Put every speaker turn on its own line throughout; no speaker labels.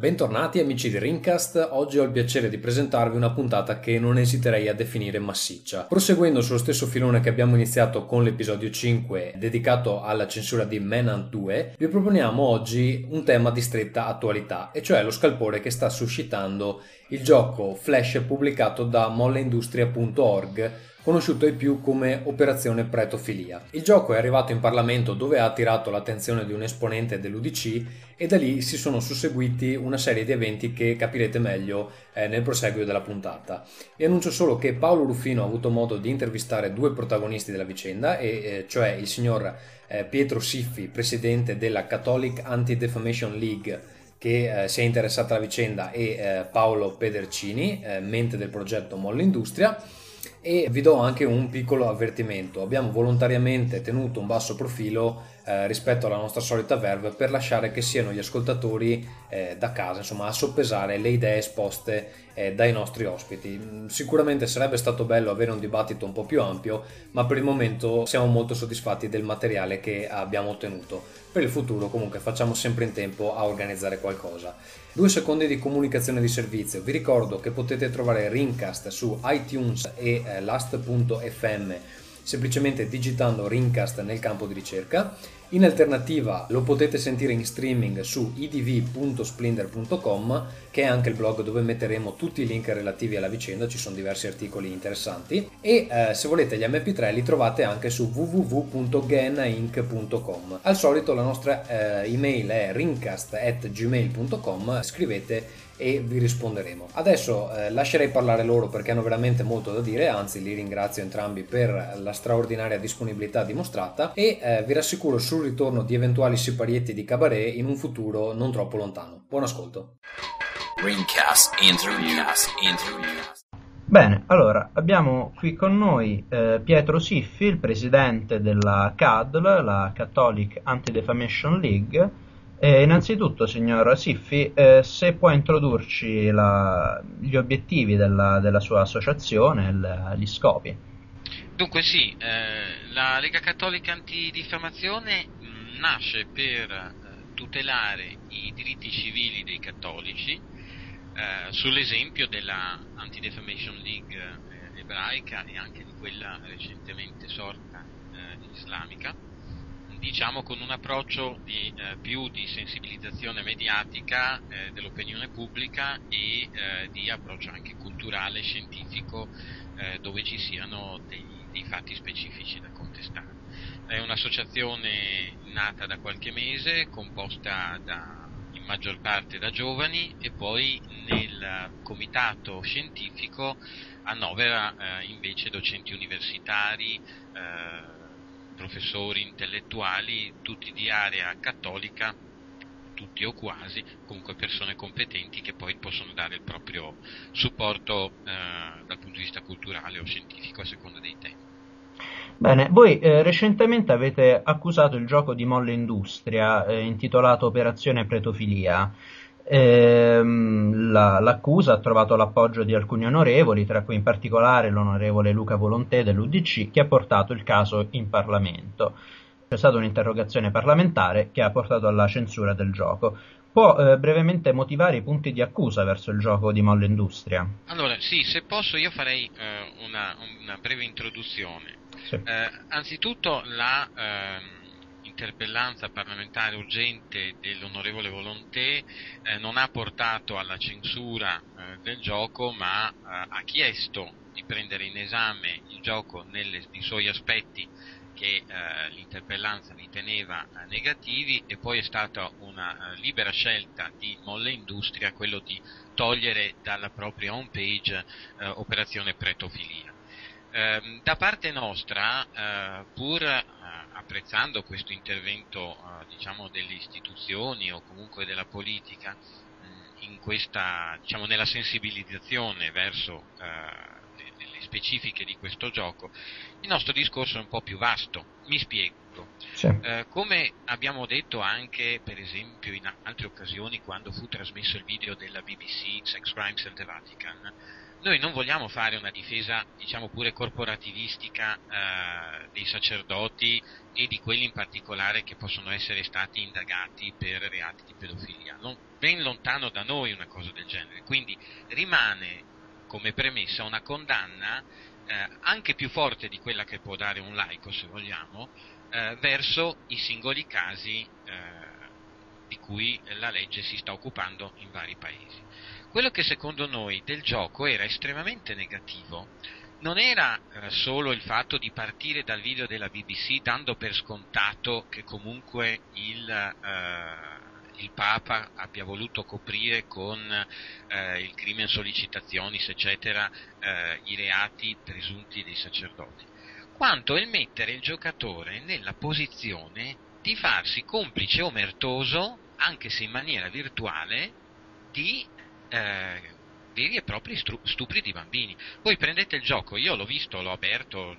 Bentornati amici di Rincast, oggi ho il piacere di presentarvi una puntata che non esiterei a definire massiccia. Proseguendo sullo stesso filone che abbiamo iniziato con l'episodio 5 dedicato alla censura di Menant 2, vi proponiamo oggi un tema di stretta attualità, e cioè lo scalpore che sta suscitando il gioco Flash pubblicato da molleindustria.org conosciuto ai più come Operazione Pretofilia. Il gioco è arrivato in Parlamento dove ha attirato l'attenzione di un esponente dell'UDC e da lì si sono susseguiti una serie di eventi che capirete meglio eh, nel proseguio della puntata. Vi annuncio solo che Paolo Ruffino ha avuto modo di intervistare due protagonisti della vicenda, e, eh, cioè il signor eh, Pietro Siffi, presidente della Catholic Anti-Defamation League, che eh, si è interessata alla vicenda, e eh, Paolo Pedercini, eh, mente del progetto Molle Industria e vi do anche un piccolo avvertimento. Abbiamo volontariamente tenuto un basso profilo eh, rispetto alla nostra solita verve per lasciare che siano gli ascoltatori eh, da casa, insomma, a soppesare le idee esposte eh, dai nostri ospiti. Mm, sicuramente sarebbe stato bello avere un dibattito un po' più ampio, ma per il momento siamo molto soddisfatti del materiale che abbiamo ottenuto. Per il futuro comunque facciamo sempre in tempo a organizzare qualcosa. Due secondi di comunicazione di servizio. Vi ricordo che potete trovare Rincast su iTunes e eh, last.fm semplicemente digitando Rincast nel campo di ricerca in alternativa lo potete sentire in streaming su idv.splendor.com che è anche il blog dove metteremo tutti i link relativi alla vicenda, ci sono diversi articoli interessanti e eh, se volete gli mp3 li trovate anche su www.genainc.com. Al solito la nostra eh, email è rincast.gmail.com, scrivete e vi risponderemo. Adesso eh, lascerei parlare loro perché hanno veramente molto da dire, anzi li ringrazio entrambi per la straordinaria disponibilità dimostrata e eh, vi rassicuro sul ritorno di eventuali siparietti di cabaret in un futuro non troppo lontano. Buon ascolto. Ringcast
Interviews. Bene, allora abbiamo qui con noi eh, Pietro Siffi, il presidente della CADL, la Catholic Anti-Defamation League eh, innanzitutto, signor Siffi, eh, se può introdurci la, gli obiettivi della, della sua associazione, il, gli scopi.
Dunque sì, eh, la Lega Cattolica Antidifamazione mh, mm, nasce per eh, tutelare i diritti civili dei cattolici eh, sull'esempio della Anti-Defamation League eh, ebraica e anche di quella recentemente sorta islamica diciamo con un approccio di, eh, più di sensibilizzazione mediatica eh, dell'opinione pubblica e eh, di approccio anche culturale, scientifico, eh, dove ci siano dei, dei, fatti specifici da contestare. È un'associazione nata da qualche mese, composta da, in maggior parte da giovani e poi nel comitato scientifico annovera eh, invece docenti universitari, eh, professori intellettuali, tutti di area cattolica, tutti o quasi, comunque persone competenti che poi possono dare il proprio supporto eh, dal punto di vista culturale o scientifico a seconda dei temi.
Bene, voi eh, recentemente avete accusato il gioco di Molle Industria eh, intitolato Operazione Pretofilia Ehm, la, l'accusa ha trovato l'appoggio di alcuni onorevoli, tra cui in particolare l'onorevole Luca Volontè dell'UDC, che ha portato il caso in Parlamento. C'è stata un'interrogazione parlamentare che ha portato alla censura del gioco. Può eh, brevemente motivare i punti di accusa verso il gioco di Molle Industria?
Allora, sì, se posso io farei eh, una, una, breve introduzione. Sì. Eh, anzitutto la ehm, interpellanza parlamentare urgente dell'onorevole Volonté eh, non ha portato alla censura eh, del gioco, ma eh, ha chiesto di prendere in esame il gioco nelle, nei suoi aspetti che eh, l'interpellanza riteneva eh, negativi e poi è stata una eh, libera scelta di Molle Industria quello di togliere dalla propria home page operazione pretofilia. Ehm, da parte nostra, pur apprezzando questo intervento eh, diciamo, delle istituzioni o comunque della politica mh, questa, diciamo, nella sensibilizzazione verso eh, le specifiche di questo gioco, il nostro discorso è un po' più vasto. Mi spiego. Sì. Eh, come abbiamo detto anche, per esempio, in altre occasioni, quando fu trasmesso il video della BBC Sex Crimes and the Vatican, noi non vogliamo fare una difesa, diciamo pure corporativistica, eh, dei sacerdoti e di quelli in particolare che possono essere stati indagati per reati di pedofilia. Non, ben lontano da noi una cosa del genere. Quindi rimane come premessa una condanna eh, anche più forte di quella che può dare un laico, se vogliamo, eh, verso i singoli casi eh, di cui la legge si sta occupando in vari paesi. Quello che secondo noi del gioco era estremamente negativo non era eh, solo il fatto di partire dal video della BBC dando per scontato che comunque il, eh, il Papa abbia voluto coprire con eh, il crimine sollicitazioni, eccetera, eh, i reati presunti dei sacerdoti, quanto il mettere il giocatore nella posizione di farsi complice omertoso, anche se in maniera virtuale, di eh, veri e propri stru- stupri di bambini. Voi prendete il gioco, io l'ho visto, l'ho aperto,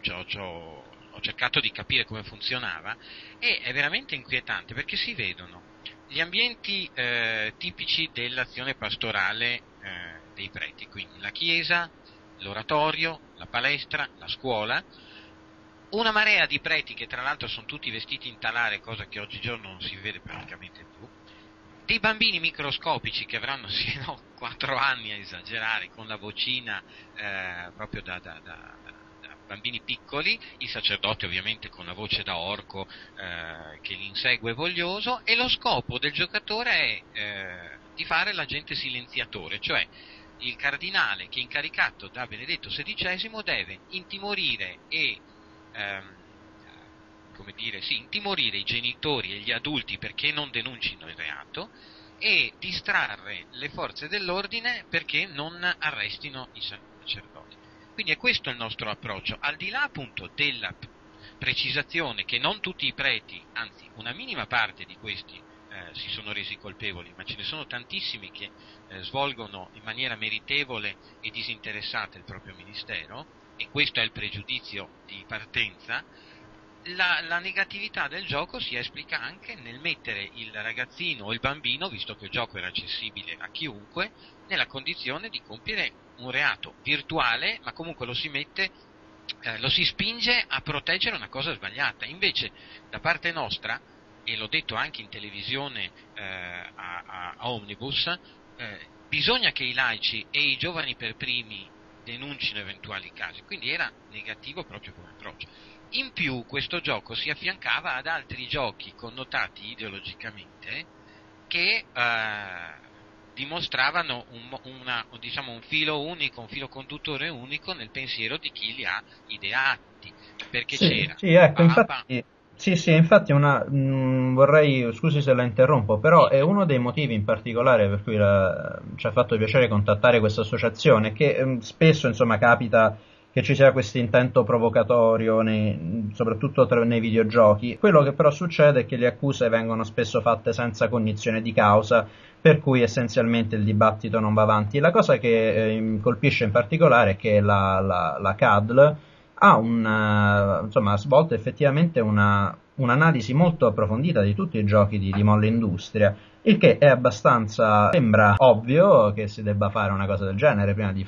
c'ho, c'ho, ho cercato di capire come funzionava e è veramente inquietante perché si vedono gli ambienti eh, tipici dell'azione pastorale eh, dei preti, quindi la chiesa, l'oratorio, la palestra, la scuola, una marea di preti che tra l'altro sono tutti vestiti in talare, cosa che oggigiorno non si vede praticamente più, dei bambini microscopici che avranno sì, no, 4 anni a esagerare, con la vocina eh, proprio da, da, da, da, bambini piccoli, il sacerdote ovviamente con la voce da orco eh, che li insegue voglioso e lo scopo del giocatore è eh, di fare l'agente silenziatore, cioè il cardinale che è incaricato da Benedetto XVI deve intimorire e ehm, come dire, sì, intimorire i genitori e gli adulti perché non denuncino il reato e distrarre le forze dell'ordine perché non arrestino i sacerdoti. Quindi è questo il nostro approccio, al di là appunto della precisazione che non tutti i preti, anzi una minima parte di questi eh, si sono resi colpevoli, ma ce ne sono tantissimi che eh, svolgono in maniera meritevole e disinteressata il proprio ministero, e questo è il pregiudizio di partenza, la, la, negatività del gioco si esplica anche nel mettere il ragazzino o il bambino, visto che il gioco era accessibile a chiunque, nella condizione di compiere un reato virtuale, ma comunque lo si mette, eh, lo si spinge a proteggere una cosa sbagliata. Invece, da parte nostra, e l'ho detto anche in televisione eh, a, a, a, Omnibus, eh, bisogna che i laici e i giovani per primi denuncino eventuali casi, quindi era negativo proprio come approccio. In più questo gioco si affiancava ad altri giochi connotati ideologicamente che eh, dimostravano un, una, diciamo, un, filo unico, un filo conduttore unico nel pensiero di chi li ha ideati. Perché
sì,
c'era
sì, ecco, infatti, sì, sì, infatti una, mh, mm, vorrei, scusi se la interrompo, però è uno dei motivi in particolare per cui la, ci ha fatto piacere contattare questa associazione, che mh, spesso insomma capita che ci sia questo intento provocatorio nei, soprattutto tra, nei videogiochi. Quello che però succede è che le accuse vengono spesso fatte senza cognizione di causa, per cui essenzialmente il dibattito non va avanti. La cosa che eh, colpisce in particolare è che la, la, la CADL ha una, insomma, svolto effettivamente una, un'analisi molto approfondita di tutti i giochi di, di Molle Industria, il che è abbastanza sembra ovvio che si debba fare una cosa del genere prima di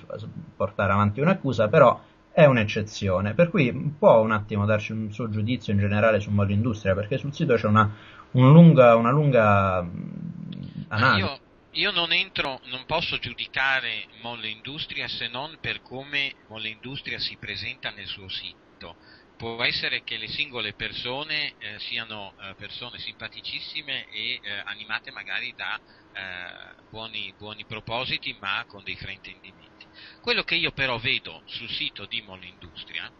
portare avanti un'accusa, però è un'eccezione, per cui può un attimo darci un suo giudizio in generale su Modo Industria, perché sul sito c'è una, una lunga, una lunga analisi.
Io, io, non entro, non posso giudicare Molle Industria se non per come Molle Industria si presenta nel suo sito. Può essere che le singole persone eh, siano eh, persone simpaticissime e eh, animate magari da eh, buoni, buoni propositi, ma con dei fraintendimenti. Quello che io però vedo sul sito di Molindustria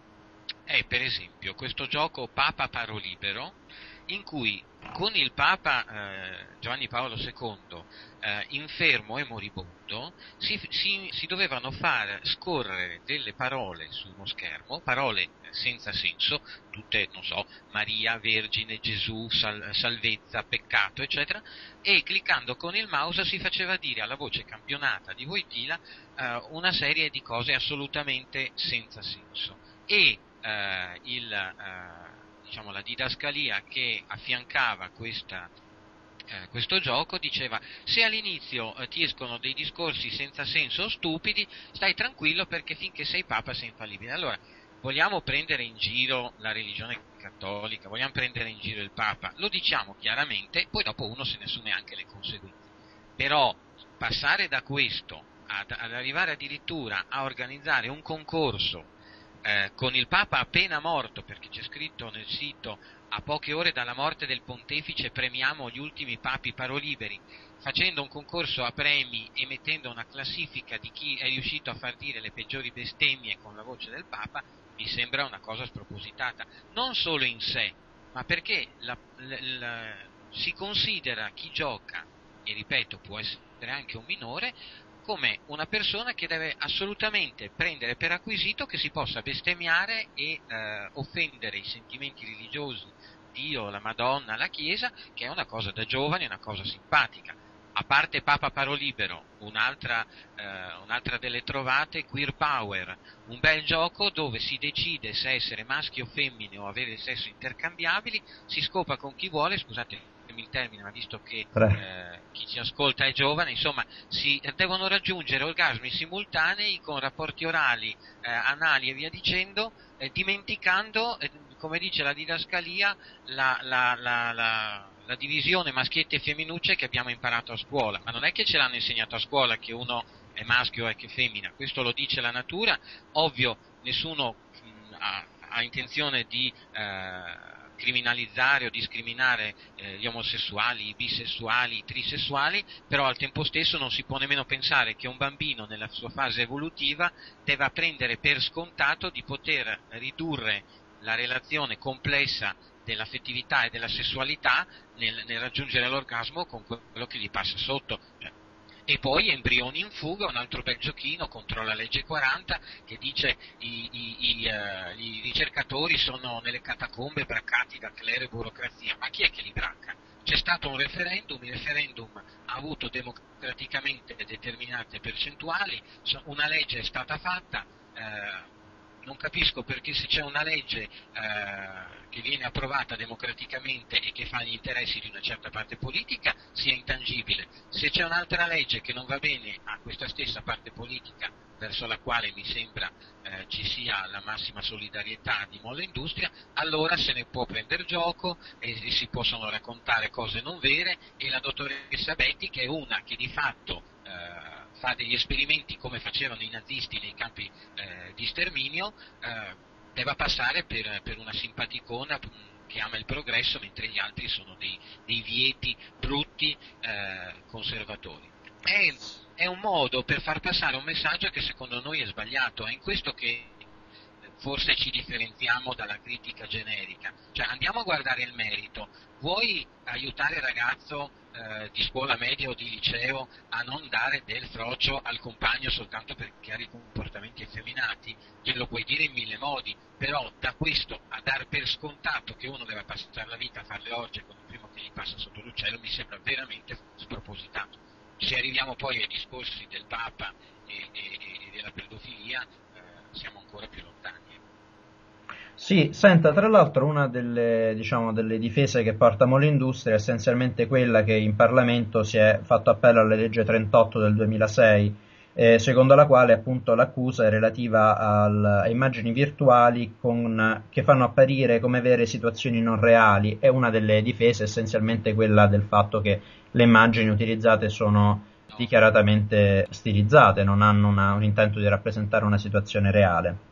è per esempio questo gioco Papa Paro Libero in cui con il Papa eh, Giovanni Paolo II eh, infermo e moribondo si, si, si, dovevano far scorrere delle parole su uno schermo, parole senza senso, tutte, non so, Maria, Vergine, Gesù, sal, salvezza, peccato, eccetera, e cliccando con il mouse si faceva dire alla voce campionata di Voitila eh, una serie di cose assolutamente senza senso. E eh, il, eh, diciamo, la didascalia che affiancava questa eh, questo gioco diceva se all'inizio eh, ti escono dei discorsi senza senso o stupidi, stai tranquillo perché finché sei papa sei infallibile. Allora, vogliamo prendere in giro la religione cattolica, vogliamo prendere in giro il papa, lo diciamo chiaramente, poi dopo uno se ne assume anche le conseguenze. Però passare da questo ad, ad arrivare addirittura a organizzare un concorso eh, con il Papa appena morto, perché c'è scritto nel sito a poche ore dalla morte del pontefice premiamo gli ultimi papi paroliberi, facendo un concorso a premi e mettendo una classifica di chi è riuscito a far dire le peggiori bestemmie con la voce del Papa, mi sembra una cosa spropositata, non solo in sé, ma perché la, la, la, si considera chi gioca, e ripeto può essere anche un minore, come una persona che deve assolutamente prendere per acquisito che si possa bestemmiare e eh, offendere i sentimenti religiosi, Dio, la Madonna, la Chiesa, che è una cosa da giovani, una cosa simpatica. A parte Papa Parolibero, un'altra, eh, un'altra delle trovate, Queer Power, un bel gioco dove si decide se essere maschi o femmine o avere sesso intercambiabili, si scopa con chi vuole, scusate il termine, ma visto che eh, chi ci ascolta è giovane, insomma, si devono raggiungere orgasmi simultanei con rapporti orali, eh, anali e via dicendo, eh, dimenticando, eh, come dice la didascalia, la, la, la, la, divisione maschietti e femminucce che abbiamo imparato a scuola. Ma non è che ce l'hanno insegnato a scuola che uno è maschio e che è femmina, questo lo dice la natura, ovvio nessuno mh, ha, ha, intenzione di eh, criminalizzare o discriminare eh, gli omosessuali, i bisessuali, i trisessuali, però al tempo stesso non si può nemmeno pensare che un bambino nella sua fase evolutiva debba prendere per scontato di poter ridurre la relazione complessa dell'affettività e della sessualità nel, nel raggiungere l'orgasmo con quello che gli passa sotto. Cioè, e poi Embrioni in fuga, un altro bel giochino contro la legge 40 che dice i, i, i, uh, i ricercatori sono nelle catacombe braccati da clero e burocrazia, ma chi è che li bracca? C'è stato un referendum, il referendum ha avuto democraticamente determinate percentuali, una legge è stata fatta, eh, non capisco perché se c'è una legge eh, che viene approvata democraticamente e che fa gli interessi di una certa parte politica sia intangibile. Se c'è un'altra legge che non va bene a questa stessa parte politica verso la quale mi sembra eh, ci sia la massima solidarietà di Molla Industria, allora se ne può prendere gioco e si possono raccontare cose non vere e la dottoressa Betty che è una che di fatto eh, fa degli esperimenti come facevano i nazisti nei campi eh, di sterminio, eh, debba passare per, per, una simpaticona che ama il progresso, mentre gli altri sono dei, dei vieti brutti eh, conservatori. È, è un modo per far passare un messaggio che secondo noi è sbagliato, è in questo che forse ci differenziamo dalla critica generica. Cioè andiamo a guardare il merito. Vuoi aiutare il ragazzo eh, di scuola media o di liceo a non dare del frocio al compagno soltanto perché ha dei comportamenti effeminati, glielo puoi dire in mille modi, però da questo a dar per scontato che uno deve passare la vita a fare le orge con il primo che gli passa sotto l'uccello mi sembra veramente spropositato. Se arriviamo poi ai discorsi del Papa e, e, e della pedofilia, eh, siamo ancora più lontani.
Sì, senta, tra l'altro una delle, diciamo, delle difese che porta Molindustria è essenzialmente quella che in Parlamento si è fatto appello alla legge 38 del 2006, eh, secondo la quale appunto l'accusa è relativa al, a immagini virtuali con, che fanno apparire come vere situazioni non reali e una delle difese è essenzialmente quella del fatto che le immagini utilizzate sono dichiaratamente stilizzate, non hanno una, un intento di rappresentare una situazione reale.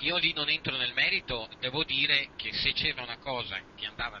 Io lì non entro nel merito, devo dire che se c'era una cosa che andava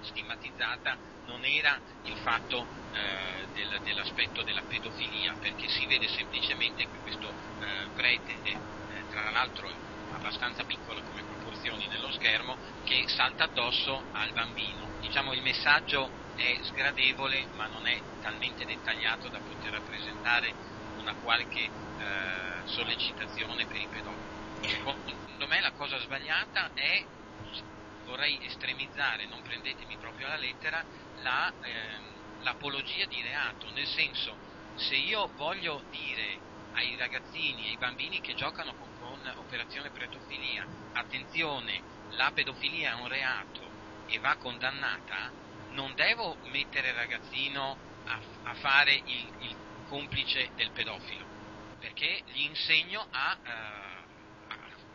stigmatizzata non era il fatto eh, del, dell'aspetto della pedofilia, perché si vede semplicemente che questo eh, prete, eh, tra l'altro abbastanza piccolo come proporzioni nello schermo, che salta addosso al bambino. Diciamo il messaggio è sgradevole ma non è talmente dettagliato da poter rappresentare una qualche eh, sollecitazione per i pedofili. Secondo me la cosa sbagliata è, vorrei estremizzare, non prendetemi proprio alla lettera, la, ehm, l'apologia di reato, nel senso se io voglio dire ai ragazzini, ai bambini che giocano con, con operazione pedofilia, attenzione, la pedofilia è un reato e va condannata, non devo mettere il ragazzino a, a fare il, il, complice del pedofilo, perché gli insegno a, a,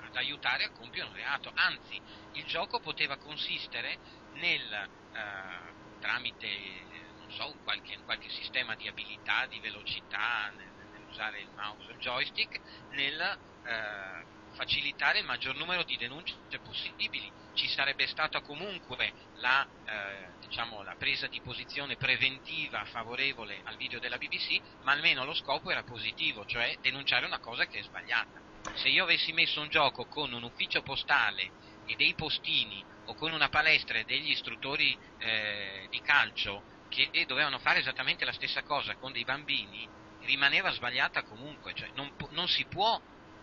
ad aiutare a compiere un reato. Anzi, il gioco poteva consistere nel, uh, tramite so, qualche, qualche, sistema di abilità, di velocità, nel, nell'usare il mouse o il joystick, nel uh, facilitare il maggior numero di denunce possibili ci sarebbe stata comunque la, eh, diciamo, la, presa di posizione preventiva favorevole al video della BBC, ma almeno lo scopo era positivo, cioè denunciare una cosa che è sbagliata. Se io avessi messo un gioco con un ufficio postale e dei postini o con una palestra e degli istruttori eh, di calcio che dovevano fare esattamente la stessa cosa con dei bambini, rimaneva sbagliata comunque, cioè non, non si può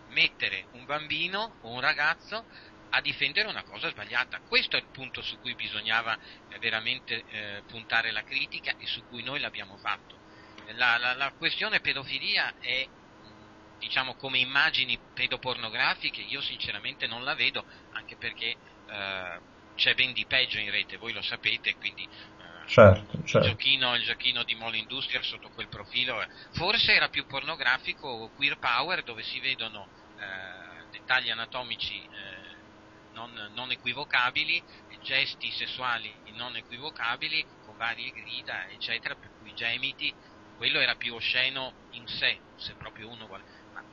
mettere un bambino o un ragazzo a difendere una cosa sbagliata. Questo è il punto su cui bisognava eh, veramente eh, puntare la critica e su cui noi l'abbiamo fatto. La, la, la questione pedofilia è diciamo come immagini pedopornografiche io sinceramente non la vedo anche perché eh, c'è ben di peggio in rete voi lo sapete quindi eh,
certo, certo.
Il, giochino, il, giochino, di Mall Industrial sotto quel profilo eh, forse era più pornografico Queer Power dove si vedono eh, dettagli anatomici non, non equivocabili, gesti sessuali non equivocabili, con varie grida, eccetera, per cui gemiti, quello era più osceno in sé, se proprio uno vuole.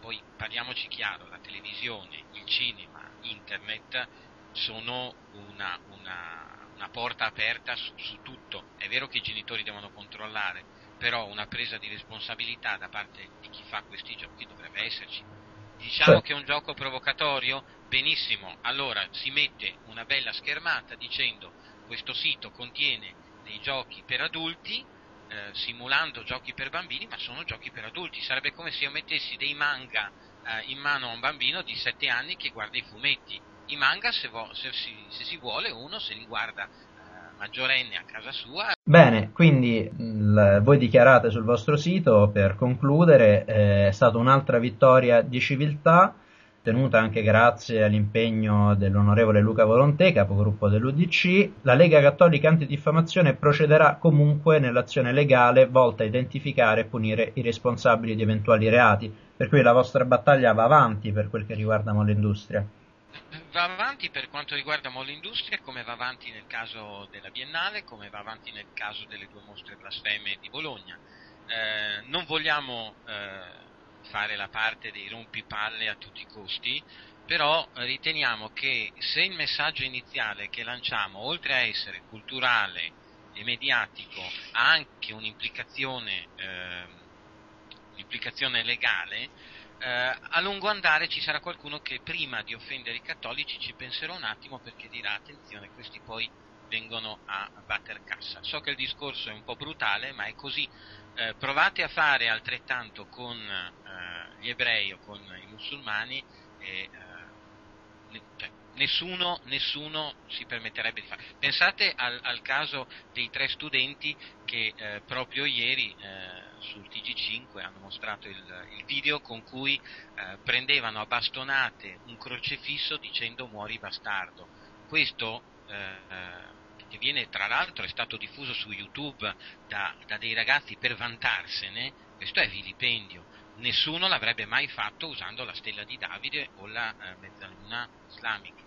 Poi parliamoci chiaro, la televisione, il cinema, internet sono una, una, una porta aperta su, su tutto. È vero che i genitori devono controllare, però una presa di responsabilità da parte di chi fa questi giochi dovrebbe esserci. Diciamo che è un gioco provocatorio? Benissimo, allora si mette una bella schermata dicendo questo sito contiene dei giochi per adulti, eh, simulando giochi per bambini, ma sono giochi per adulti. Sarebbe come se io mettessi dei manga eh, in mano a un bambino di 7 anni che guarda i fumetti. I manga, se, vo- se, si, se si, vuole, uno se li guarda maggiorenne a casa sua.
Bene, quindi l- voi dichiarate sul vostro sito, per concludere, eh, è stata un'altra vittoria di civiltà, tenuta anche grazie all'impegno dell'onorevole Luca Volontè, capogruppo dell'UDC. La Lega Cattolica Antidiffamazione procederà comunque nell'azione legale volta a identificare e punire i responsabili di eventuali reati, per cui la vostra battaglia va avanti per quel che riguarda Molindustria
va avanti per quanto riguarda Molle Industria, come va avanti nel caso della Biennale, come va avanti nel caso delle due mostre blasfeme di Bologna. Eh, non vogliamo eh, fare la parte dei rompipalle a tutti i costi, però riteniamo che se il messaggio iniziale che lanciamo, oltre a essere culturale e mediatico, ha anche un'implicazione, eh, un'implicazione legale, eh, a lungo andare ci sarà qualcuno che prima di offendere i cattolici ci penserà un attimo perché dirà attenzione, questi poi vengono a batter cassa. So che il discorso è un po' brutale, ma è così. Eh, provate a fare altrettanto con eh, gli ebrei o con i musulmani e eh, cioè, nessuno, nessuno, si permetterebbe di fare. Pensate al, al caso dei tre studenti che eh, proprio ieri eh, sul TG5 hanno mostrato il, il video con cui eh, prendevano a bastonate un crocefisso dicendo muori bastardo. Questo eh, che viene tra l'altro è stato diffuso su YouTube da, da dei ragazzi per vantarsene, questo è vilipendio. Nessuno l'avrebbe mai fatto usando la stella di Davide o la eh, mezzaluna islamica.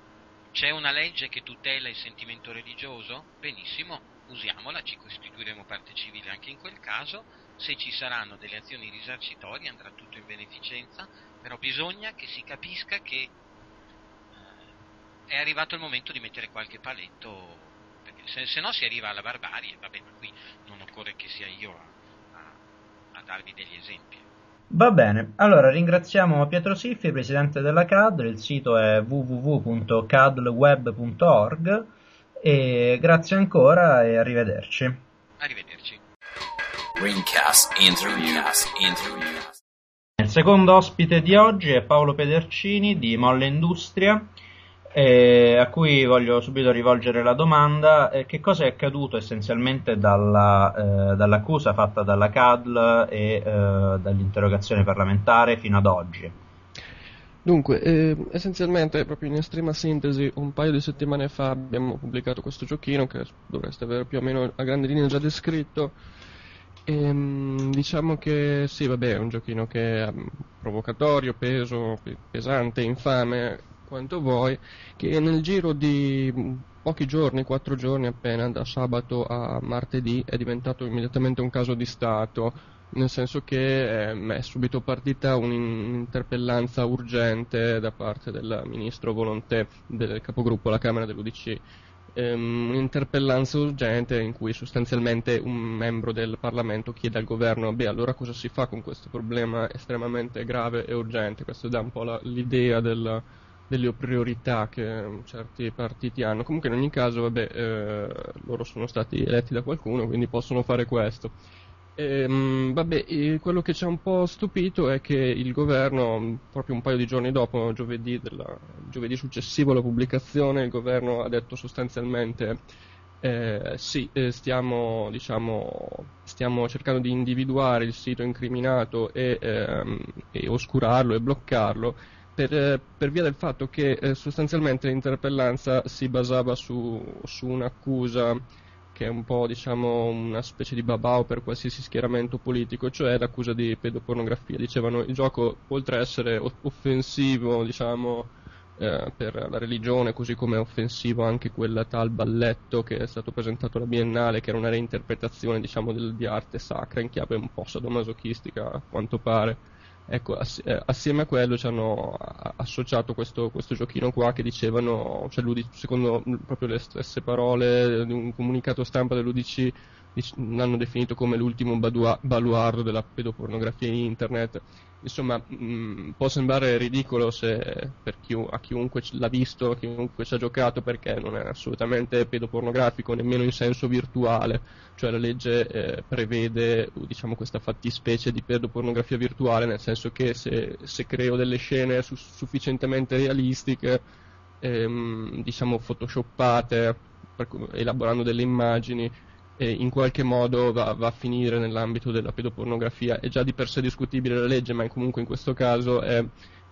C'è una legge che tutela il sentimento religioso? Benissimo, usiamola, ci costituiremo parte civile anche in quel caso, se ci saranno delle azioni risarcitorie andrà tutto in beneficenza, però bisogna che si capisca che eh, è arrivato il momento di mettere qualche paletto, perché se, se, no si arriva alla barbarie, vabbè, ma qui non occorre che sia io a, a, a darvi degli esempi.
Va bene, allora ringraziamo Pietro Siffi, presidente della CADL, il sito è www.cadlweb.org e grazie ancora e arrivederci.
Arrivederci.
Ringcast Interview. Il secondo ospite di oggi è Paolo Pedercini di Molle Industria, eh, a cui voglio subito rivolgere la domanda eh, che cosa è accaduto essenzialmente dalla, eh, dall'accusa fatta dalla CADL e eh, dall'interrogazione parlamentare fino ad oggi.
Dunque, eh, essenzialmente, proprio in estrema sintesi, un paio di settimane fa abbiamo pubblicato questo giochino che dovreste aver più o meno a grandi linee già descritto. E, ehm, diciamo che sì, vabbè, è un giochino che è provocatorio, peso, pesante, infame, quanto vuoi, che nel giro di pochi giorni, quattro giorni appena, da sabato a martedì, è diventato immediatamente un caso di Stato nel senso che eh, è subito partita un'interpellanza urgente da parte del ministro Volontè del capogruppo alla Camera dell'UDC ehm, un'interpellanza urgente in cui sostanzialmente un membro del Parlamento chiede al governo beh allora cosa si fa con questo problema estremamente grave e urgente? Questo dà un po' la, l'idea del, delle priorità che certi partiti hanno. Comunque in ogni caso vabbè eh, loro sono stati eletti da qualcuno quindi possono fare questo. Ehm, vabbè, quello che ci ha un po' stupito è che il governo, proprio un paio di giorni dopo, giovedì, della, giovedì successivo alla pubblicazione, il governo ha detto sostanzialmente eh, sì, eh, stiamo, diciamo, stiamo, cercando di individuare il sito incriminato e, ehm, e oscurarlo e bloccarlo per, eh, per, via del fatto che eh, sostanzialmente l'interpellanza si basava su, su un'accusa che è un po' diciamo una specie di babao per qualsiasi schieramento politico, cioè l'accusa di pedopornografia. Dicevano il gioco oltre a essere offensivo, diciamo, eh, per la religione, così come è offensivo anche quel tal balletto che è stato presentato alla Biennale, che era una reinterpretazione diciamo, del, di arte sacra in chiave un po' sadomasochistica a quanto pare Ecco, eh, assieme a quello ci hanno associato questo, questo giochino qua che dicevano, cioè secondo proprio le stesse parole di un comunicato stampa dell'UDC l'hanno definito come l'ultimo baluardo della pedopornografia in internet. Insomma, mh, mm, può sembrare ridicolo se, chi, a chiunque l'ha visto, a chiunque ci ha giocato, perché non è assolutamente pedopornografico, nemmeno in senso virtuale. Cioè la legge eh, prevede diciamo, questa fattispecie di pedopornografia virtuale, nel senso che se, se creo delle scene su, sufficientemente realistiche, ehm, diciamo photoshoppate, elaborando delle immagini, eh, in qualche modo va, va, a finire nell'ambito della pedopornografia. È già di per sé discutibile la legge, ma comunque in questo caso è,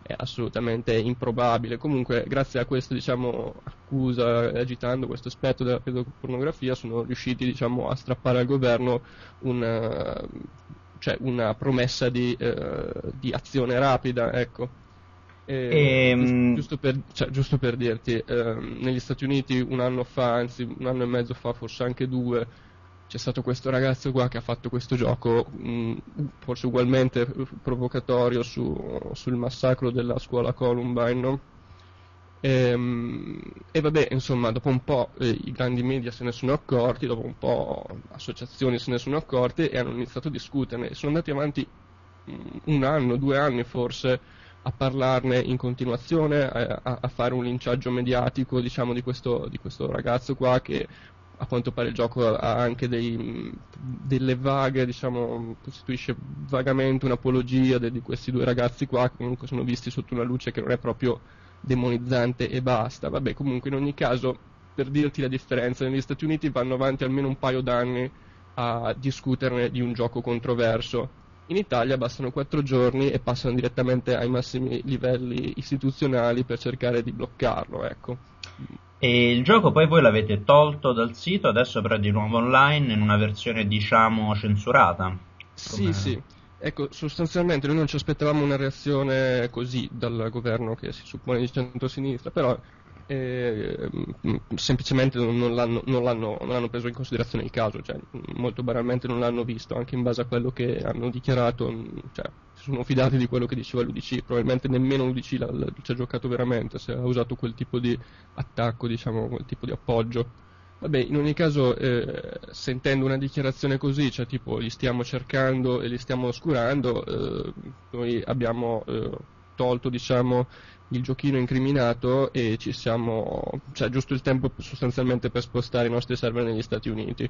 è assolutamente improbabile. Comunque, grazie a questa diciamo, accusa, agitando questo aspetto della pedopornografia, sono riusciti diciamo, a strappare al governo una, cioè una promessa di, eh, di, azione rapida. Ecco. E, ehm, giusto, per, cioè, giusto, per, dirti, eh, negli Stati Uniti un anno fa, anzi un anno e mezzo fa, forse anche due, c'è stato questo ragazzo qua che ha fatto questo gioco mh, mm, forse ugualmente provocatorio su, sul massacro della scuola Columbine no? e, ehm, e, vabbè insomma dopo un po' eh, i grandi media se ne sono accorti dopo un po' associazioni se ne sono accorte e hanno iniziato a discuterne sono andati avanti mh, mm, un anno, due anni forse a parlarne in continuazione, a, a, fare un linciaggio mediatico diciamo, di, questo, di questo ragazzo qua che a quanto pare il gioco ha anche dei, delle vaghe, diciamo, costituisce vagamente un'apologia di questi due ragazzi qua che comunque sono visti sotto una luce che non è proprio demonizzante e basta. Vabbè, comunque in ogni caso, per dirti la differenza, negli Stati Uniti vanno avanti almeno un paio d'anni a discuterne di un gioco controverso. In Italia bastano quattro giorni e passano direttamente ai massimi livelli istituzionali per cercare di bloccarlo, ecco.
E il gioco poi voi l'avete tolto dal sito, adesso però è di nuovo online in una versione diciamo censurata.
Sì, sì. Ecco, sostanzialmente noi non ci aspettavamo una reazione così dal governo che si suppone di centro-sinistra, però eh, semplicemente non l'hanno, non, l'hanno, non l'hanno, preso in considerazione il caso, cioè, molto banalmente non l'hanno visto, anche in base a quello che hanno dichiarato, cioè, si sono fidati di quello che diceva l'UDC, probabilmente nemmeno l'UDC l'ha, l'ha, ci ha giocato veramente, se ha usato quel tipo di attacco, diciamo, quel tipo di appoggio. Vabbè, in ogni caso, eh, sentendo una dichiarazione così, cioè tipo li stiamo cercando e li stiamo oscurando, eh, noi abbiamo eh, tolto, diciamo, il giochino incriminato e ci siamo, cioè giusto il tempo sostanzialmente per spostare i nostri server negli Stati Uniti.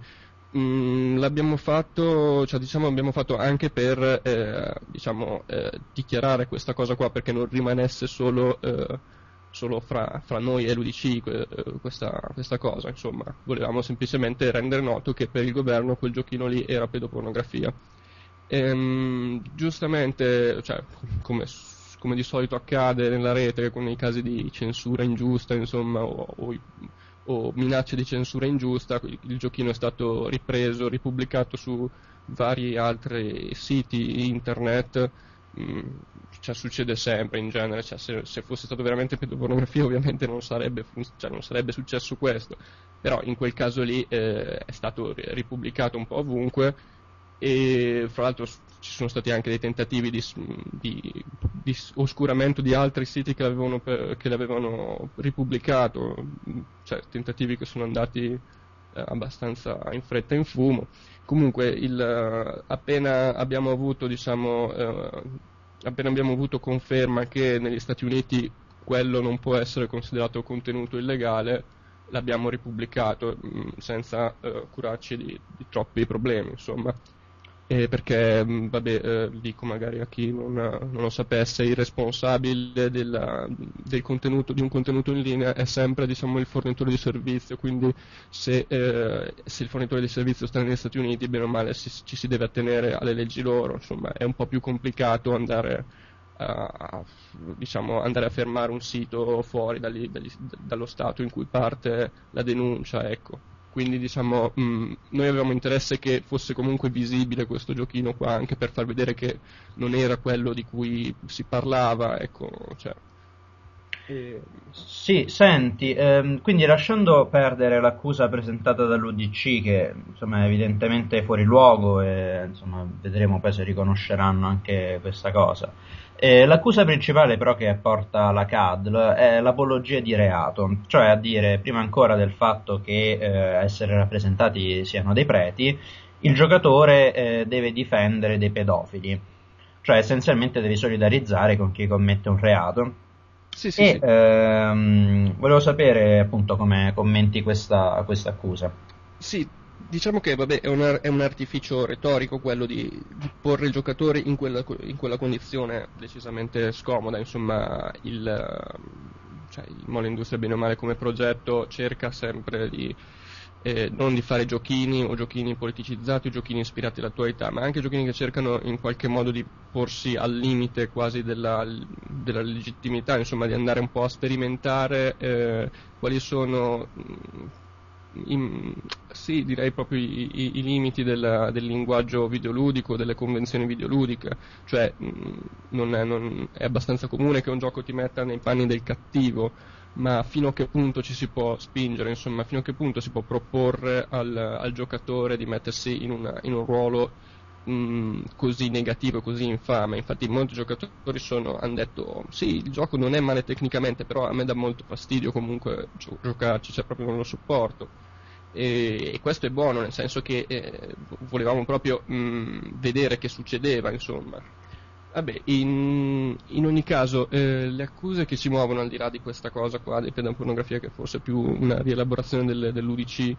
Mm, l'abbiamo fatto, cioè diciamo abbiamo fatto anche per eh, diciamo, eh, dichiarare questa cosa qua perché non rimanesse solo, eh, solo fra, fra, noi e l'UDC eh, questa, questa, cosa, insomma, volevamo semplicemente rendere noto che per il governo quel giochino lì era pedopornografia. Ehm, giustamente, cioè, come come di solito accade nella rete con i casi di censura ingiusta, insomma, o, o, o minacce di censura ingiusta, il, giochino è stato ripreso, ripubblicato su vari altri siti internet. Mm, cioè, succede sempre in genere, cioè, se, se, fosse stato veramente pedopornografia ovviamente non sarebbe, cioè, non sarebbe, successo questo, però in quel caso lì eh, è stato ripubblicato un po' ovunque e fra l'altro ci sono stati anche dei tentativi di, di, di oscuramento di altri siti che l'avevano, che l'avevano ripubblicato, cioè tentativi che sono andati eh, abbastanza in fretta e in fumo. Comunque, il, appena abbiamo avuto, diciamo, eh, appena abbiamo avuto conferma che negli Stati Uniti quello non può essere considerato contenuto illegale, l'abbiamo ripubblicato mh, mm, senza eh, curarci di, di troppi problemi, insomma eh, perché mm, vabbè, eh, dico magari a chi non, non, lo sapesse, il responsabile della, del contenuto, di un contenuto in linea è sempre diciamo, il fornitore di servizio, quindi se, eh, se, il fornitore di servizio sta negli Stati Uniti, bene o male si, ci si deve attenere alle leggi loro, insomma è un po' più complicato andare a, diciamo, andare a fermare un sito fuori dagli, dagli, dallo Stato in cui parte la denuncia, ecco quindi diciamo mh, mm, noi avevamo interesse che fosse comunque visibile questo giochino qua anche per far vedere che non era quello di cui si parlava ecco cioè.
e... sì senti ehm, quindi lasciando perdere l'accusa presentata dall'UDC che insomma è evidentemente fuori luogo e insomma vedremo poi se riconosceranno anche questa cosa eh, l'accusa principale però che porta la CADL è l'apologia di reato, cioè a dire prima ancora del fatto che eh, essere rappresentati siano dei preti, il giocatore eh, deve difendere dei pedofili, cioè essenzialmente deve solidarizzare con chi commette un reato.
Sì, sì,
e
sì.
Ehm, volevo sapere appunto come commenti questa, questa accusa.
Sì, diciamo che vabbè, è, un, è, un, artificio retorico quello di, di porre il giocatore in quella, in quella, condizione decisamente scomoda, insomma il, cioè, il Mole Industria bene o male come progetto cerca sempre di eh, non di fare giochini o giochini politicizzati o giochini ispirati all'attualità, ma anche giochini che cercano in qualche modo di porsi al limite quasi della, della legittimità, insomma di andare un po' a sperimentare eh, quali sono in, sì, direi proprio i, i, i limiti del, del, linguaggio videoludico, delle convenzioni videoludiche, cioè non, è, non è, abbastanza comune che un gioco ti metta nei panni del cattivo, ma fino a che punto ci si può spingere, insomma, fino a che punto si può proporre al, al giocatore di mettersi in, una, in un ruolo così negativo, così infame. Infatti molti giocatori sono, hanno detto sì, il gioco non è male tecnicamente, però a me dà molto fastidio comunque giocarci, cioè proprio non lo sopporto. E, questo è buono, nel senso che eh, volevamo proprio mh, vedere che succedeva, insomma. Vabbè, in, in ogni caso, eh, le accuse che si muovono al di là di questa cosa qua, di pedopornografia, che forse è più una rielaborazione del, dell'UDC,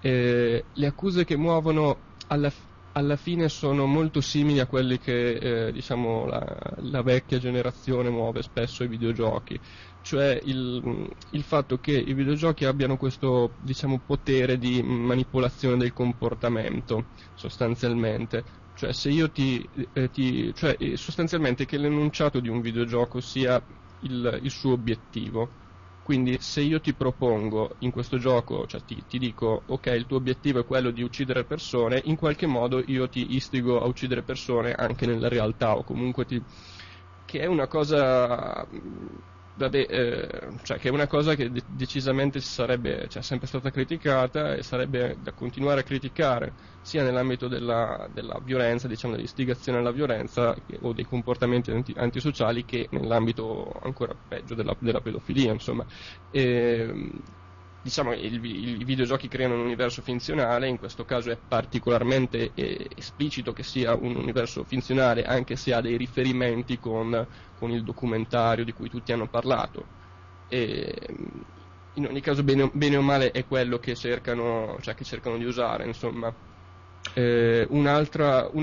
eh, le accuse che muovono alla fine alla fine sono molto simili a quelli che eh, diciamo, la, la, vecchia generazione muove spesso ai videogiochi, cioè il, il, fatto che i videogiochi abbiano questo diciamo, potere di manipolazione del comportamento sostanzialmente. Cioè, ti, eh, ti cioè, sostanzialmente che l'enunciato di un videogioco sia il, il suo obiettivo quindi se io ti propongo in questo gioco, cioè ti, ti, dico ok il tuo obiettivo è quello di uccidere persone, in qualche modo io ti istigo a uccidere persone anche nella realtà o comunque ti... che è una cosa vabbè, eh, cioè che è una cosa che de- decisamente sarebbe, cioè, sempre stata criticata e sarebbe da continuare a criticare sia nell'ambito della, della violenza, diciamo dell'istigazione alla violenza o dei comportamenti anti- antisociali che nell'ambito ancora peggio della, della pedofilia, insomma. E, diciamo che i videogiochi creano un universo finzionale, in questo caso è particolarmente eh, esplicito che sia un universo finzionale anche se ha dei riferimenti con, con il documentario di cui tutti hanno parlato. E, in ogni caso bene, bene, o male è quello che cercano, cioè che cercano di usare, insomma. Eh, un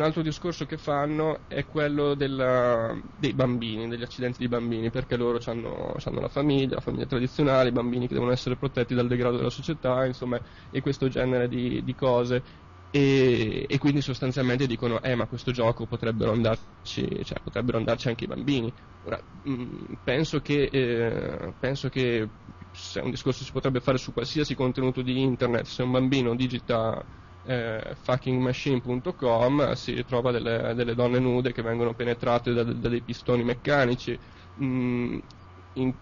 altro discorso che fanno è quello della, dei bambini, degli accidenti di bambini, perché loro hanno la famiglia, la famiglia tradizionale, i bambini che devono essere protetti dal degrado della società, insomma, e questo genere di, di cose. e, e, quindi sostanzialmente dicono eh ma questo gioco potrebbero andarci, cioè, potrebbero andarci anche i bambini. Ora, mh, penso, che, eh, penso che se un discorso si potrebbe fare su qualsiasi contenuto di internet, se un bambino digita eh, fuckingmachine.com si ritrova delle, delle, donne nude che vengono penetrate da, da dei pistoni meccanici. Mm, in,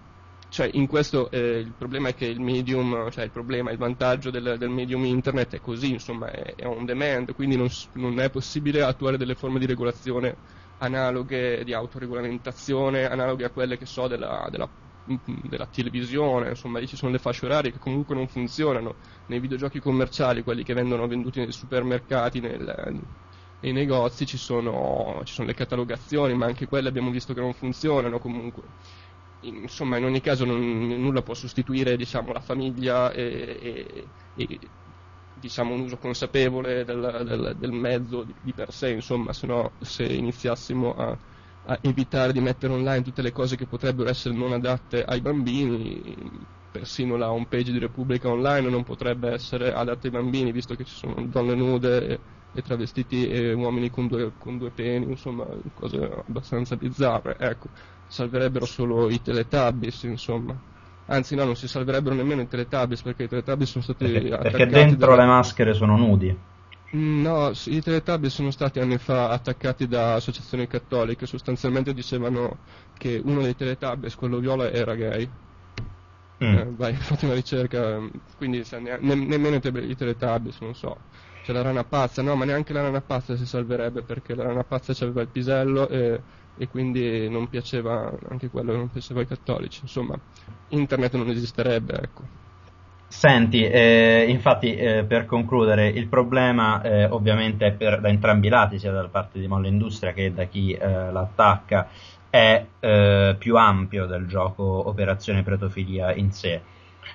cioè in questo eh, il problema è che il medium, cioè il problema, il vantaggio del, del medium internet è così, insomma, è, è on demand, quindi non, non, è possibile attuare delle forme di regolazione analoghe, di autoregolamentazione, analoghe a quelle che so della, della, della televisione, insomma, lì ci sono le fasce orarie che comunque non funzionano, nei videogiochi commerciali, quelli che vengono venduti nei supermercati, nel, nei negozi ci sono, ci sono le catalogazioni, ma anche quelle abbiamo visto che non funzionano comunque. Insomma in ogni caso non, nulla può sostituire diciamo, la famiglia e, e, e diciamo, un uso consapevole del, del, del mezzo di, di, per sé, insomma, se no se iniziassimo a, evitare di mettere online tutte le cose che potrebbero essere non adatte ai bambini, persino la home page di Repubblica Online non potrebbe essere adatta ai bambini, visto che ci sono donne nude e, e travestiti e uomini con due, con due peni, insomma, cose abbastanza bizzarre, ecco salverebbero solo i Teletubbies, insomma. Anzi no, non si salverebbero nemmeno i Teletubbies perché i Teletubbies sono stati
perché, perché dentro da... le maschere sono nudi.
Mm, no, i Teletubbies sono stati anni fa attaccati da associazioni cattoliche, sostanzialmente dicevano che uno dei Teletubbies, quello viola, era gay. Mm. Eh, vai, fate una ricerca, quindi ne, ne, nemmeno i Teletubbies, non so. C'è la rana pazza, no, ma neanche la rana pazza si salverebbe perché la rana pazza aveva il pisello e e quindi non piaceva anche quello non piaceva ai cattolici insomma internet non esisterebbe ecco
Senti, eh, infatti eh, per concludere, il problema eh, ovviamente è per, da entrambi i lati, sia da parte di Molla Industria che da chi eh, l'attacca, è eh, più ampio del gioco Operazione Pretofilia in sé.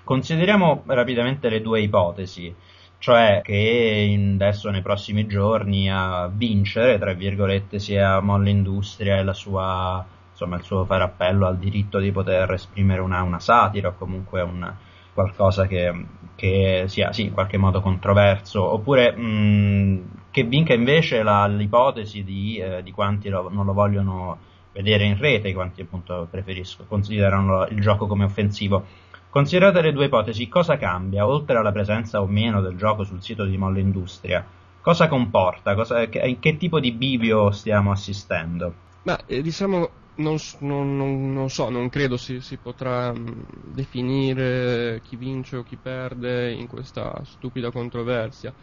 Consideriamo rapidamente le due ipotesi cioè che adesso nei prossimi giorni a vincere, tra virgolette, sia Molle Industria e la sua, insomma, il suo fare appello al diritto di poter esprimere una, una satira o comunque un, qualcosa che, che, sia sì, in qualche modo controverso, oppure mh, che vinca invece la, l'ipotesi di, eh, di quanti lo, non lo vogliono vedere in rete, quanti appunto preferiscono, considerano il gioco come offensivo Considerate le due ipotesi, cosa cambia, oltre alla presenza o meno del gioco sul sito di Molle Industria? Cosa comporta? Cosa, che, che tipo di bivio stiamo assistendo?
Ma eh, diciamo, non, non, non, so, non credo si, si potrà mm, definire chi vince o chi perde in questa stupida controversia.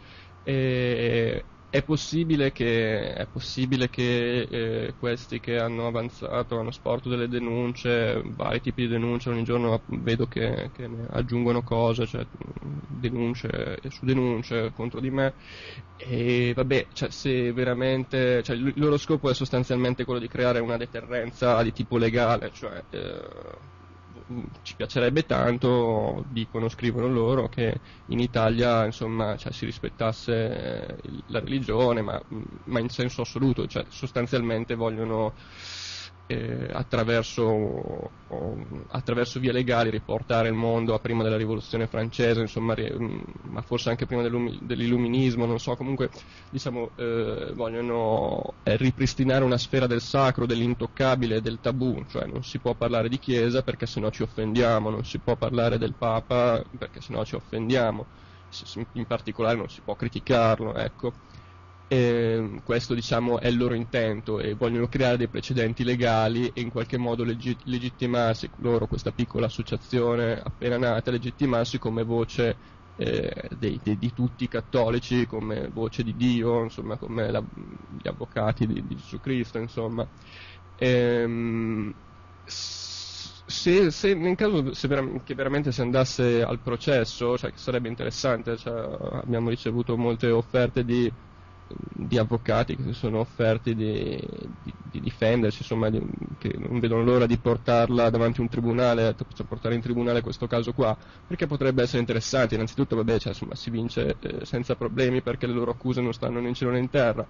E, è possibile che, è possibile che eh, questi che hanno avanzato, hanno sporto delle denunce, vari tipi di denunce, ogni giorno vedo che, che aggiungono cose, cioè denunce su denunce contro di me. E vabbè, cioè, se veramente, cioè, il loro scopo è sostanzialmente quello di creare una deterrenza di tipo legale, cioè eh, ci piacerebbe tanto, dicono, scrivono loro, che in Italia insomma, cioè, si rispettasse la religione, ma, ma, in senso assoluto, cioè sostanzialmente vogliono eh, attraverso, o, attraverso, vie legali riportare il mondo a prima della rivoluzione francese, insomma, mm, ma forse anche prima dell'illuminismo, non so, comunque diciamo, eh, vogliono eh, ripristinare una sfera del sacro, dell'intoccabile, del tabù, cioè non si può parlare di Chiesa perché sennò ci offendiamo, non si può parlare del Papa perché sennò ci offendiamo, in particolare non si può criticarlo, ecco e questo diciamo, è il loro intento e vogliono creare dei precedenti legali e in qualche modo leggi- legittimarsi loro, questa piccola associazione appena nata, legittimarsi come voce eh, dei, dei, di tutti i cattolici, come voce di Dio, insomma, come la, gli avvocati di, di, Gesù Cristo, insomma. Ehm, se, se, nel caso se vera- che veramente si andasse al processo, cioè sarebbe interessante, cioè, abbiamo ricevuto molte offerte di di avvocati che si sono offerti di, di, di difendersi, insomma, di, che non vedono l'ora di portarla davanti a un tribunale, cioè portare in tribunale questo caso qua, perché potrebbe essere interessante. Innanzitutto, vabbè, cioè, insomma, si vince eh, senza problemi perché le loro accuse non stanno né in cielo né in terra.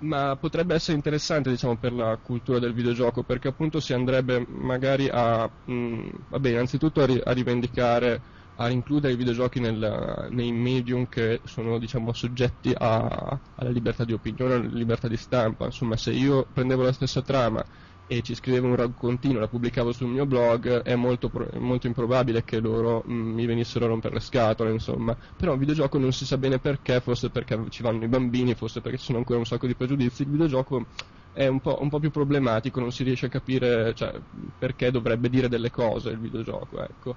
Ma potrebbe essere interessante, diciamo, per la cultura del videogioco, perché appunto si andrebbe magari a, mh, vabbè, innanzitutto a, ri- a rivendicare a includere i videogiochi nel, nei medium che sono diciamo, soggetti a, alla libertà di opinione, alla libertà di stampa. Insomma, se io prendevo la stessa trama e ci scrivevo un raccontino, la pubblicavo sul mio blog, è molto, molto improbabile che loro mm, mi venissero a rompere le scatole, insomma. Però un videogioco non si sa bene perché, forse perché ci vanno i bambini, forse perché ci sono ancora un sacco di pregiudizi. Il videogioco è un po', un po più problematico, non si riesce a capire cioè, perché dovrebbe dire delle cose il videogioco, ecco.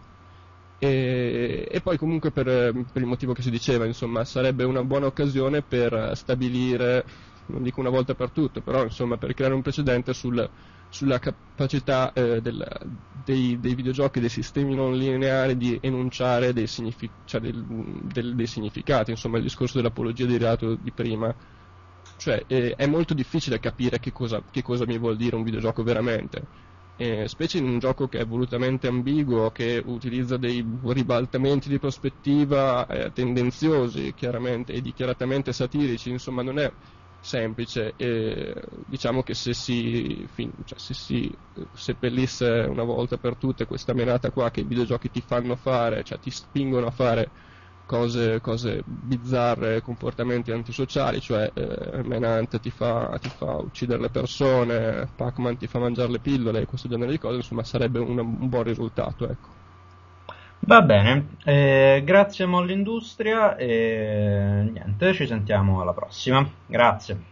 E, e, poi comunque per, per, il motivo che si diceva, insomma, sarebbe una buona occasione per stabilire, non dico una volta per tutte, però insomma per creare un precedente sul, sulla capacità eh, del, dei, dei, videogiochi, dei sistemi non lineari di enunciare dei, signific- cioè del, del, dei, significati, insomma il discorso dell'apologia di reato di prima. Cioè eh, è molto difficile capire che cosa, che cosa, mi vuol dire un videogioco veramente. Eh, specie in un gioco che è volutamente ambiguo, che utilizza dei ribaltamenti di prospettiva eh, tendenziosi, chiaramente e dichiaratamente satirici, insomma non è semplice e diciamo che se si, cioè se si seppellisse una volta per tutte questa menata qua che i videogiochi ti fanno fare, cioè ti spingono a fare cose, cose bizzarre, comportamenti antisociali, cioè eh, Menant ti fa, ti fa, uccidere le persone, Pac-Man ti fa mangiare le pillole e questo genere di cose, insomma sarebbe un, un buon risultato. Ecco.
Va bene, eh, grazie Mollindustria e niente, ci sentiamo alla prossima. Grazie.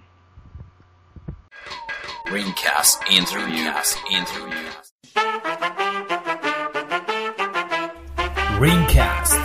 Ringcast interview. Ringcast.